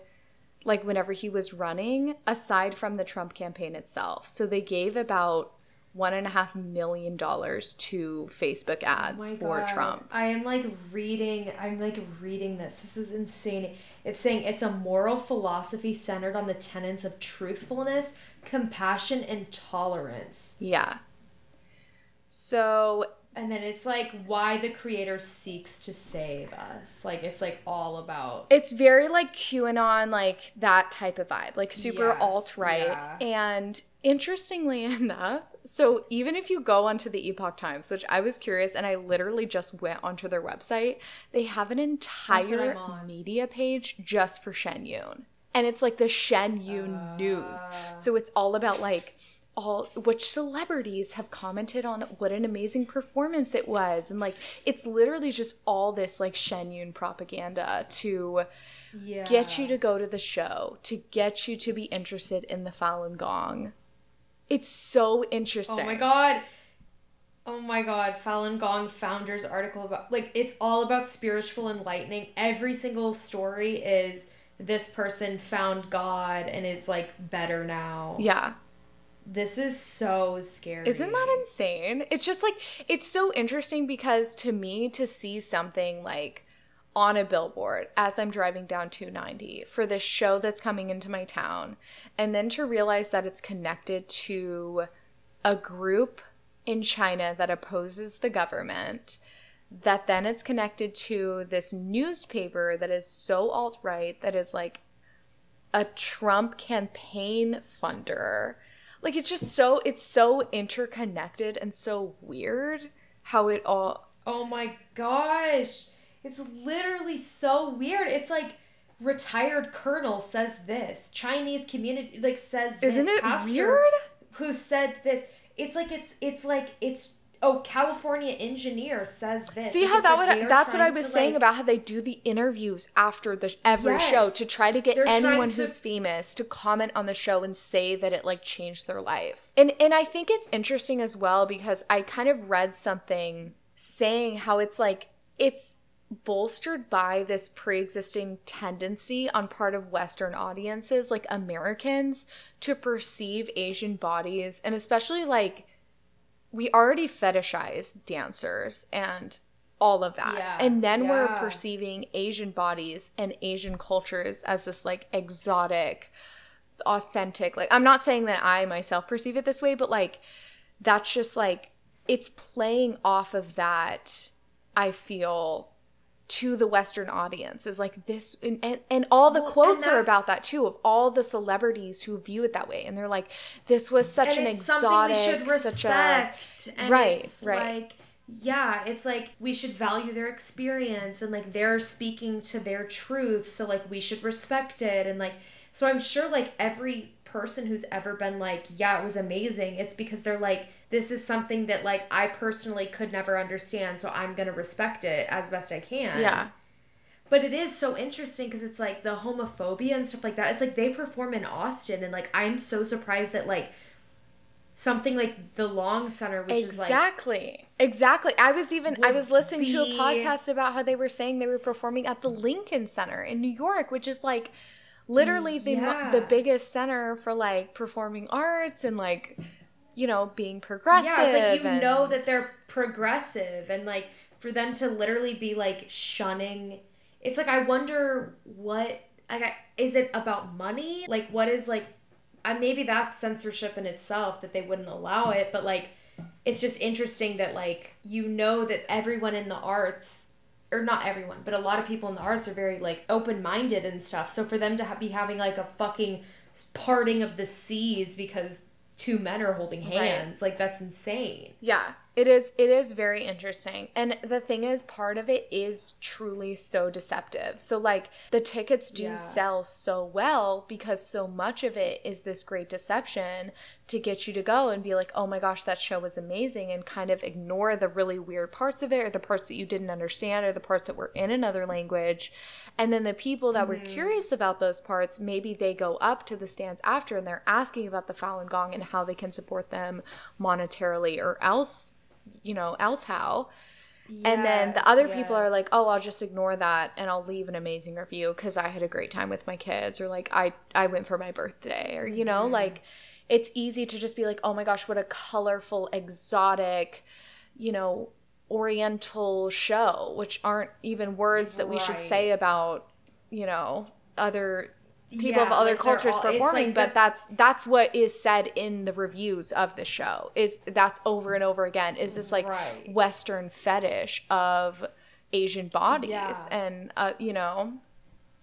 like whenever he was running, aside from the Trump campaign itself. So they gave about one and a half million dollars to Facebook ads Oh for God. Trump. I am like reading. I'm like reading this. This is insane. It's saying it's a moral philosophy centered on the tenets of truthfulness, compassion, and tolerance. Yeah. So And then it's like why the creator seeks to save us. Like it's like all about. it's very like QAnon, like that type of vibe, like super Yes, alt right. yeah. And interestingly [LAUGHS] enough, so even if you go onto the Epoch Times, which I was curious and I literally just went onto their website, they have an entire media page just for Shen Yun. And it's like the Shen Yun news. Ah. So it's all about like all which celebrities have commented on what an amazing performance it was and like it's literally just all this like Shen Yun propaganda to Yeah. get you to go to the show, to get you to be interested in the Falun Gong. It's so interesting. Oh my god. Oh my god, Falun Gong founders article about like it's all about spiritual enlightening. Every single story is this person found God and is like better now. Yeah. This is so scary. Isn't that insane? It's just like it's so interesting because to me to see something like on a billboard as I'm driving down 290 for this show that's coming into my town and then to realize that it's connected to a group in China that opposes the government that then it's connected to this newspaper that is so alt right that is like a Trump campaign funder. Like it's just so it's so interconnected and so weird how it all Oh my gosh. It's literally so weird. It's like retired colonel says this. Chinese community like says this. Isn't it weird? Who said this? It's like it's it's like it's oh, California engineer says this. See how that like would that's what I was saying like- about how they do the interviews after the every show to try to get anyone to- who's famous to comment on the show and say that it like changed their life. And and I think it's interesting as well because I kind of read something saying how it's like it's bolstered by this pre-existing tendency on part of western audiences like Americans to perceive Asian bodies and especially like we already fetishize dancers and all of that. Yeah, and then we're perceiving Asian bodies and Asian cultures as this like exotic, authentic. Like, I'm not saying that I myself perceive it this way, but like, that's just like, it's playing off of that, I feel. To the Western audience is like this, and, and, and all the Well, quotes are about that too of all the celebrities who view it that way, and they're like, "This was such an exotic, something we should such a and Right, it's right. Like, yeah, it's like we should value their experience and like they're speaking to their truth, so like we should respect it. And like so I'm sure like every person who's ever been like, yeah, it was amazing, it's because they're like this is something that like I personally could never understand, so I'm going to respect it as best I can. yeah." But it is so interesting because it's like the homophobia and stuff like that. It's like they perform in Austin, and like I'm so surprised that like something like the Long Center, which is like exactly exactly i was even i was listening to a podcast about how they were saying they were performing at the lincoln center in new york which is like literally the Yeah. the biggest center for like performing arts and like you know being progressive yeah, it's like you and- know that they're progressive, and like for them to literally be like shunning, it's like I wonder what like I, is it about money? Like what is like, uh, maybe that's censorship in itself that they wouldn't allow it, but like it's just interesting that like you know that everyone in the arts or not everyone but a lot of people in the arts are very like open-minded and stuff. So for them to ha- be having like a fucking parting of the seas because two men are holding Right. hands like that's insane. Yeah, it is it is very interesting. And the thing is part of it is truly so deceptive. So like the tickets do Yeah. sell so well because so much of it is this great deception to get you to go and be like, "Oh my gosh, that show was amazing." and kind of ignore the really weird parts of it or the parts that you didn't understand or the parts that were in another language. And then the people that were mm-hmm. curious about those parts, maybe they go up to the stands after and they're asking about the Falun Gong and how they can support them monetarily or else, you know, else how. and then the Yes, other people are like, "Oh, I'll just ignore that and I'll leave an amazing review because I had a great time with my kids," or like, "I I went for my birthday," or you Mm-hmm. know, like, it's easy to just be like, "Oh my gosh, what a colorful, exotic, you know, Oriental show," which aren't even words that we should say about, you know, other people of other like, cultures all- performing like but the- that's that's what is said in the reviews of the show is that's over and over again is this like Right. western fetish of asian bodies Yeah. and uh, you know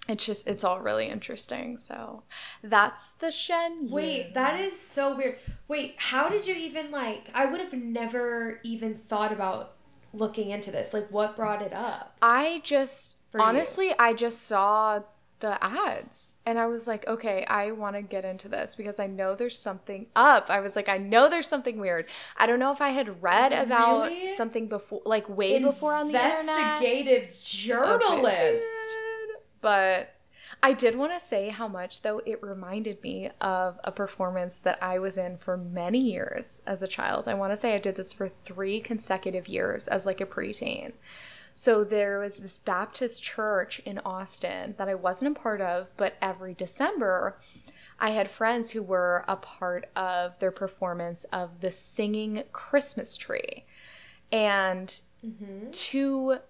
it's just it's all really interesting so that's the shen Wait, that is so weird. Wait, how did you even like? I would have never even thought about looking into this. Like, what brought it up? I just For you. honestly, I just saw the ads and I was like, okay, I want to get into this because I know there's something up. I was like, I know there's something weird. I don't know if I had read about Really? something before, like way before on the internet. Investigative journalist. Okay. But I did want to say how much, though, it reminded me of a performance that I was in for many years as a child. I want to say I did this for three consecutive years as like a preteen. So there was this Baptist church in Austin that I wasn't a part of, but every December, I had friends who were a part of their performance of the singing Christmas tree. And mm-hmm. to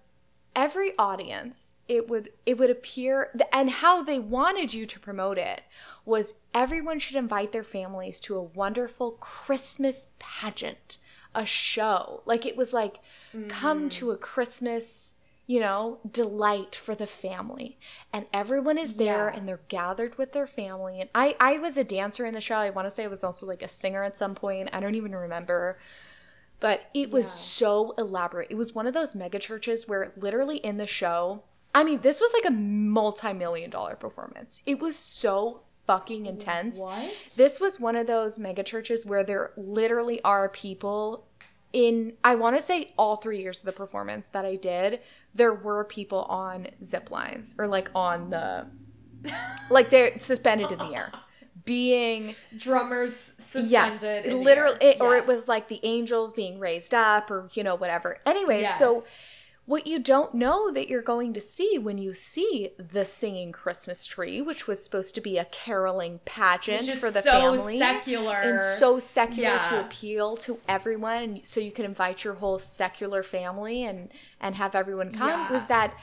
every audience it would it would appear and how they wanted you to promote it was everyone should invite their families to a wonderful christmas pageant a show like it was like come mm-hmm. to a christmas you know delight for the family and everyone is there Yeah. and they're gathered with their family and i i was a dancer in the show i want to say i was also like a singer at some point i don't even remember but it was Yeah. so elaborate. It was one of those mega churches where literally in the show, I mean, this was like a multi-million dollar performance. It was so fucking intense. What? This was one of those mega churches where there literally are people in I want to say all three years of the performance that I did, there were people on zip lines or like on the [LAUGHS] like they're suspended in the air. Being Drummers suspended. yes, in the literally, it, or it was like the angels being raised up, or you know whatever. Anyway, so Yes. What you don't know that you're going to see when you see the singing Christmas tree, which was supposed to be a caroling pageant for the so family, secular. and so secular to appeal to everyone, so you can invite your whole secular family and and have everyone come. Yeah. Was that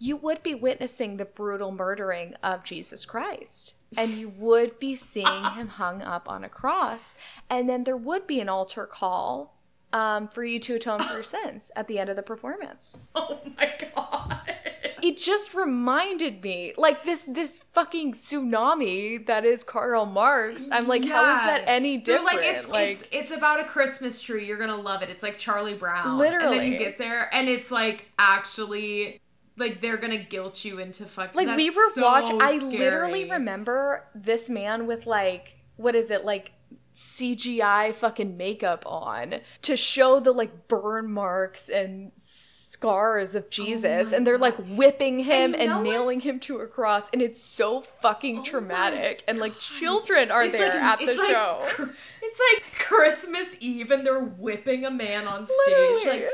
you would be witnessing the brutal murdering of Jesus Christ. And you would be seeing uh-uh. him hung up on a cross. And then there would be an altar call um, for you to atone for your [LAUGHS] sins at the end of the performance. Oh my god. It just reminded me, like this this fucking tsunami that is Karl Marx. I'm like, how is that Yeah. any They're different? like it's, it's it's about a Christmas tree. You're gonna love it. It's like Charlie Brown. Literally, And then you get there and it's like actually like they're gonna guilt you into fucking like we were so watching i literally remember this man with like what is it like cgi fucking makeup on to show the like burn marks and scars of jesus. Oh my and they're like whipping him you and, nailing what's- him to a cross. And it's so fucking Oh traumatic. And like children are It's there like- at the like show. cr- It's like Christmas Eve and they're whipping a man on stage. Like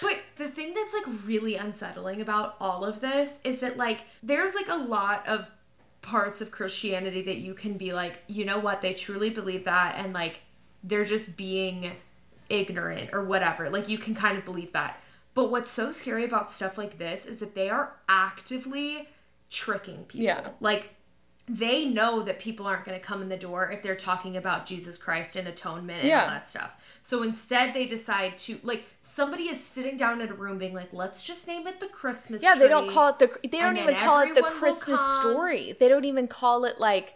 But the thing that's like really unsettling about all of this is that like there's like a lot of parts of Christianity that you can be like, you know what, they truly believe that and like they're just being ignorant or whatever. Like you can kind of believe that. But what's so scary about stuff like this is that they are actively tricking people. Yeah. Like they know that people aren't going to come in the door if they're talking about Jesus Christ and atonement and Yeah. all that stuff. So instead, they decide to like somebody is sitting down in a room being like, "Let's just name it the Christmas." yeah they don't call it the they don't and even call it the christmas story they don't even call it like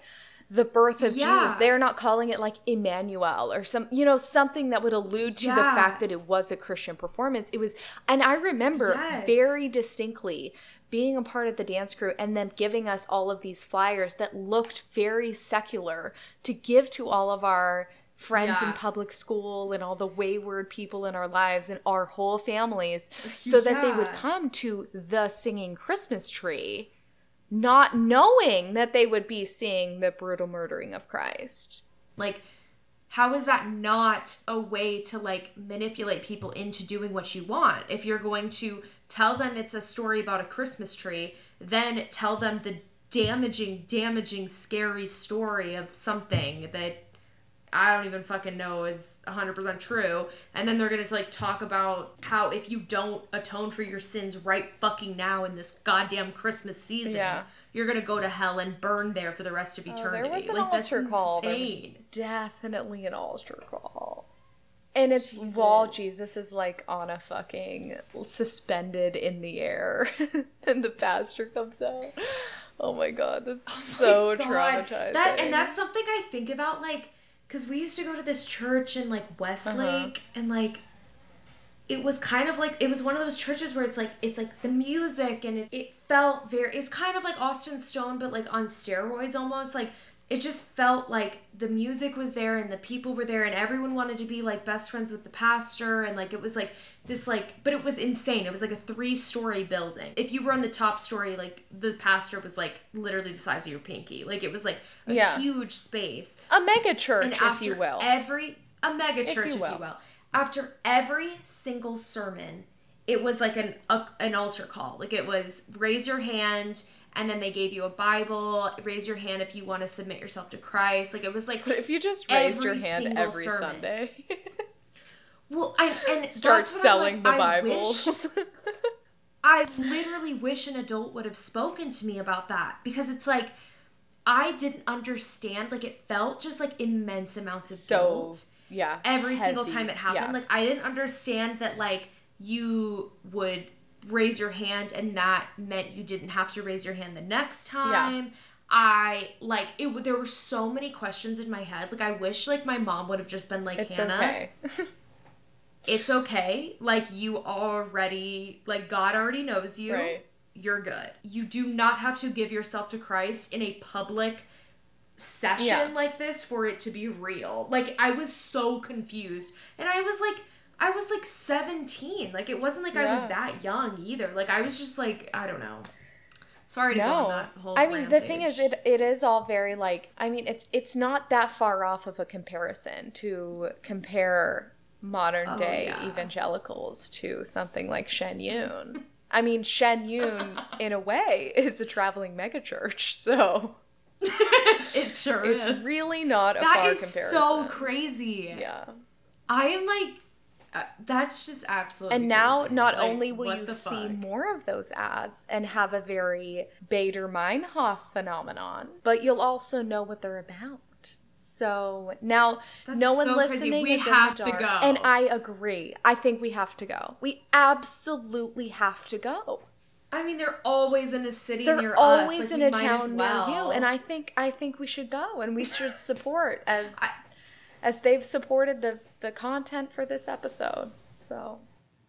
the birth of Yeah. jesus they're not calling it like emmanuel or some you know something that would allude to the fact that it was a christian performance it was and i remember Yes. very distinctly being a part of the dance crew and them giving us all of these flyers that looked very secular to give to all of our friends in public school and all the wayward people in our lives and our whole families so that they would come to the singing Christmas tree not knowing that they would be seeing the brutal murdering of Christ. Like, how is that not a way to like manipulate people into doing what you want? If you're going to tell them it's a story about a Christmas tree, then tell them the damaging, damaging, scary story of something that I don't even fucking know is 100% true. And then they're going to like talk about how if you don't atone for your sins right fucking now in this goddamn Christmas season, Yeah. you're going to go to hell and burn there for the rest of eternity. Oh, there was an like altar call. There was definitely an altar call. And it's while Jesus is like on a fucking suspended in the air [LAUGHS] and the pastor comes out. Oh my god, that's so God. traumatizing. That and that's something I think about like cuz we used to go to this church in like Westlake Uh-huh. and like it was kind of like it was one of those churches where it's like it's like the music and it, it felt very it's kind of like Austin Stone but like on steroids almost like it just felt like the music was there and the people were there and everyone wanted to be like best friends with the pastor and like it was like this like but it was insane. It was like a three story building. If you were on the top story like the pastor was like literally the size of your pinky. Like it was like a Yeah. huge space. A mega church, if you will. every a mega If church you if you will. After every single sermon it was like an a, an altar call. Like it was raise your hand and then they gave you a bible raise your hand if you want to submit yourself to christ like it was like But if you just raised your hand every sermon. Sunday, well I, and [LAUGHS] start that's what I'm selling like, the I Bibles. wish- [LAUGHS] I literally wish an adult would have spoken to me about that because it's like I didn't understand. Like it felt just like immense amounts of so guilt yeah, every single time it happened. Yeah. Like I didn't understand that like you would raise your hand and that meant you didn't have to raise your hand the next time. Yeah. I like it. There were so many questions in my head. Like I wish like my mom would have just been like it's Hannah okay. [LAUGHS] it's okay. Like you already like God already knows you. Right. You're good. You do not have to give yourself to Christ in a public session Yeah. like this for it to be real. Like I was so confused. And I was like I was like 17. Like it wasn't like I was that young either. Like I was just like I don't know. Sorry to go on that whole. I mean the thing is, it it is all very like. I mean, it's it's not that far off of a comparison to compare modern Oh, day yeah. evangelicals to something like Shen Yun. I mean, Shen Yun, in a way, [LAUGHS] is a traveling megachurch, so [LAUGHS] it sure it's is. really not a That far is comparison. so crazy. Yeah. I am like, uh, that's just absolutely. And now, crazy. not Like, only will you see fuck? more of those ads and have a very Baader-Meinhof phenomenon, but you'll also know what they're about. So now, That's no one so listening We is have in to the dark. go. And I agree. I think we have to go. We absolutely have to go. I mean, they're always in a city They're near always us. like, in a town well. near you, and I think I think we should go and we should support as I- as they've supported the the content for this episode. So [LAUGHS]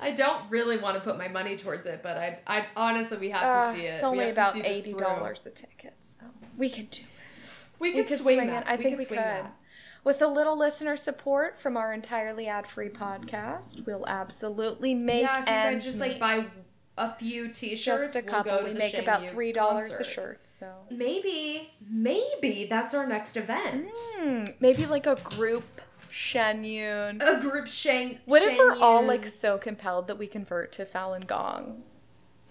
I don't really want to put my money towards it, but I, I honestly we have Uh, to see it. It's only about eighty dollars a ticket, so we can do. It. We We could, could swing, swing it. I think we could. that. With a little listener support from our entirely ad-free podcast, we'll absolutely make yeah, if you guys just meet. like buy a few T-shirts, just a we'll couple. go we the make about three dollars a shirt. So Maybe, maybe that's our next event. Hmm, maybe like a group Shen Yun. A group Shang. What if we're all like so compelled that we convert to Falun Gong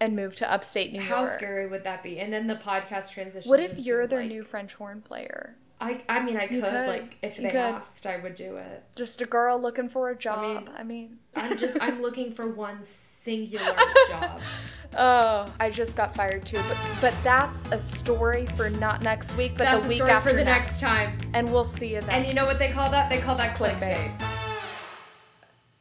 and move to upstate New How York? How scary would that be? And then the podcast transition. What if you're their like- new French horn player? I I mean I could, could. like if You they could. asked I would do it. Just a girl looking for a job. I mean- I mean, I'm just I'm [LAUGHS] looking for one singular [LAUGHS] job. oh, I just got fired too. But but that's a story for not next week, but That's the a week story after for the next time. And we'll see you then. And you know what they call that? They call that Clickbait. clickbait.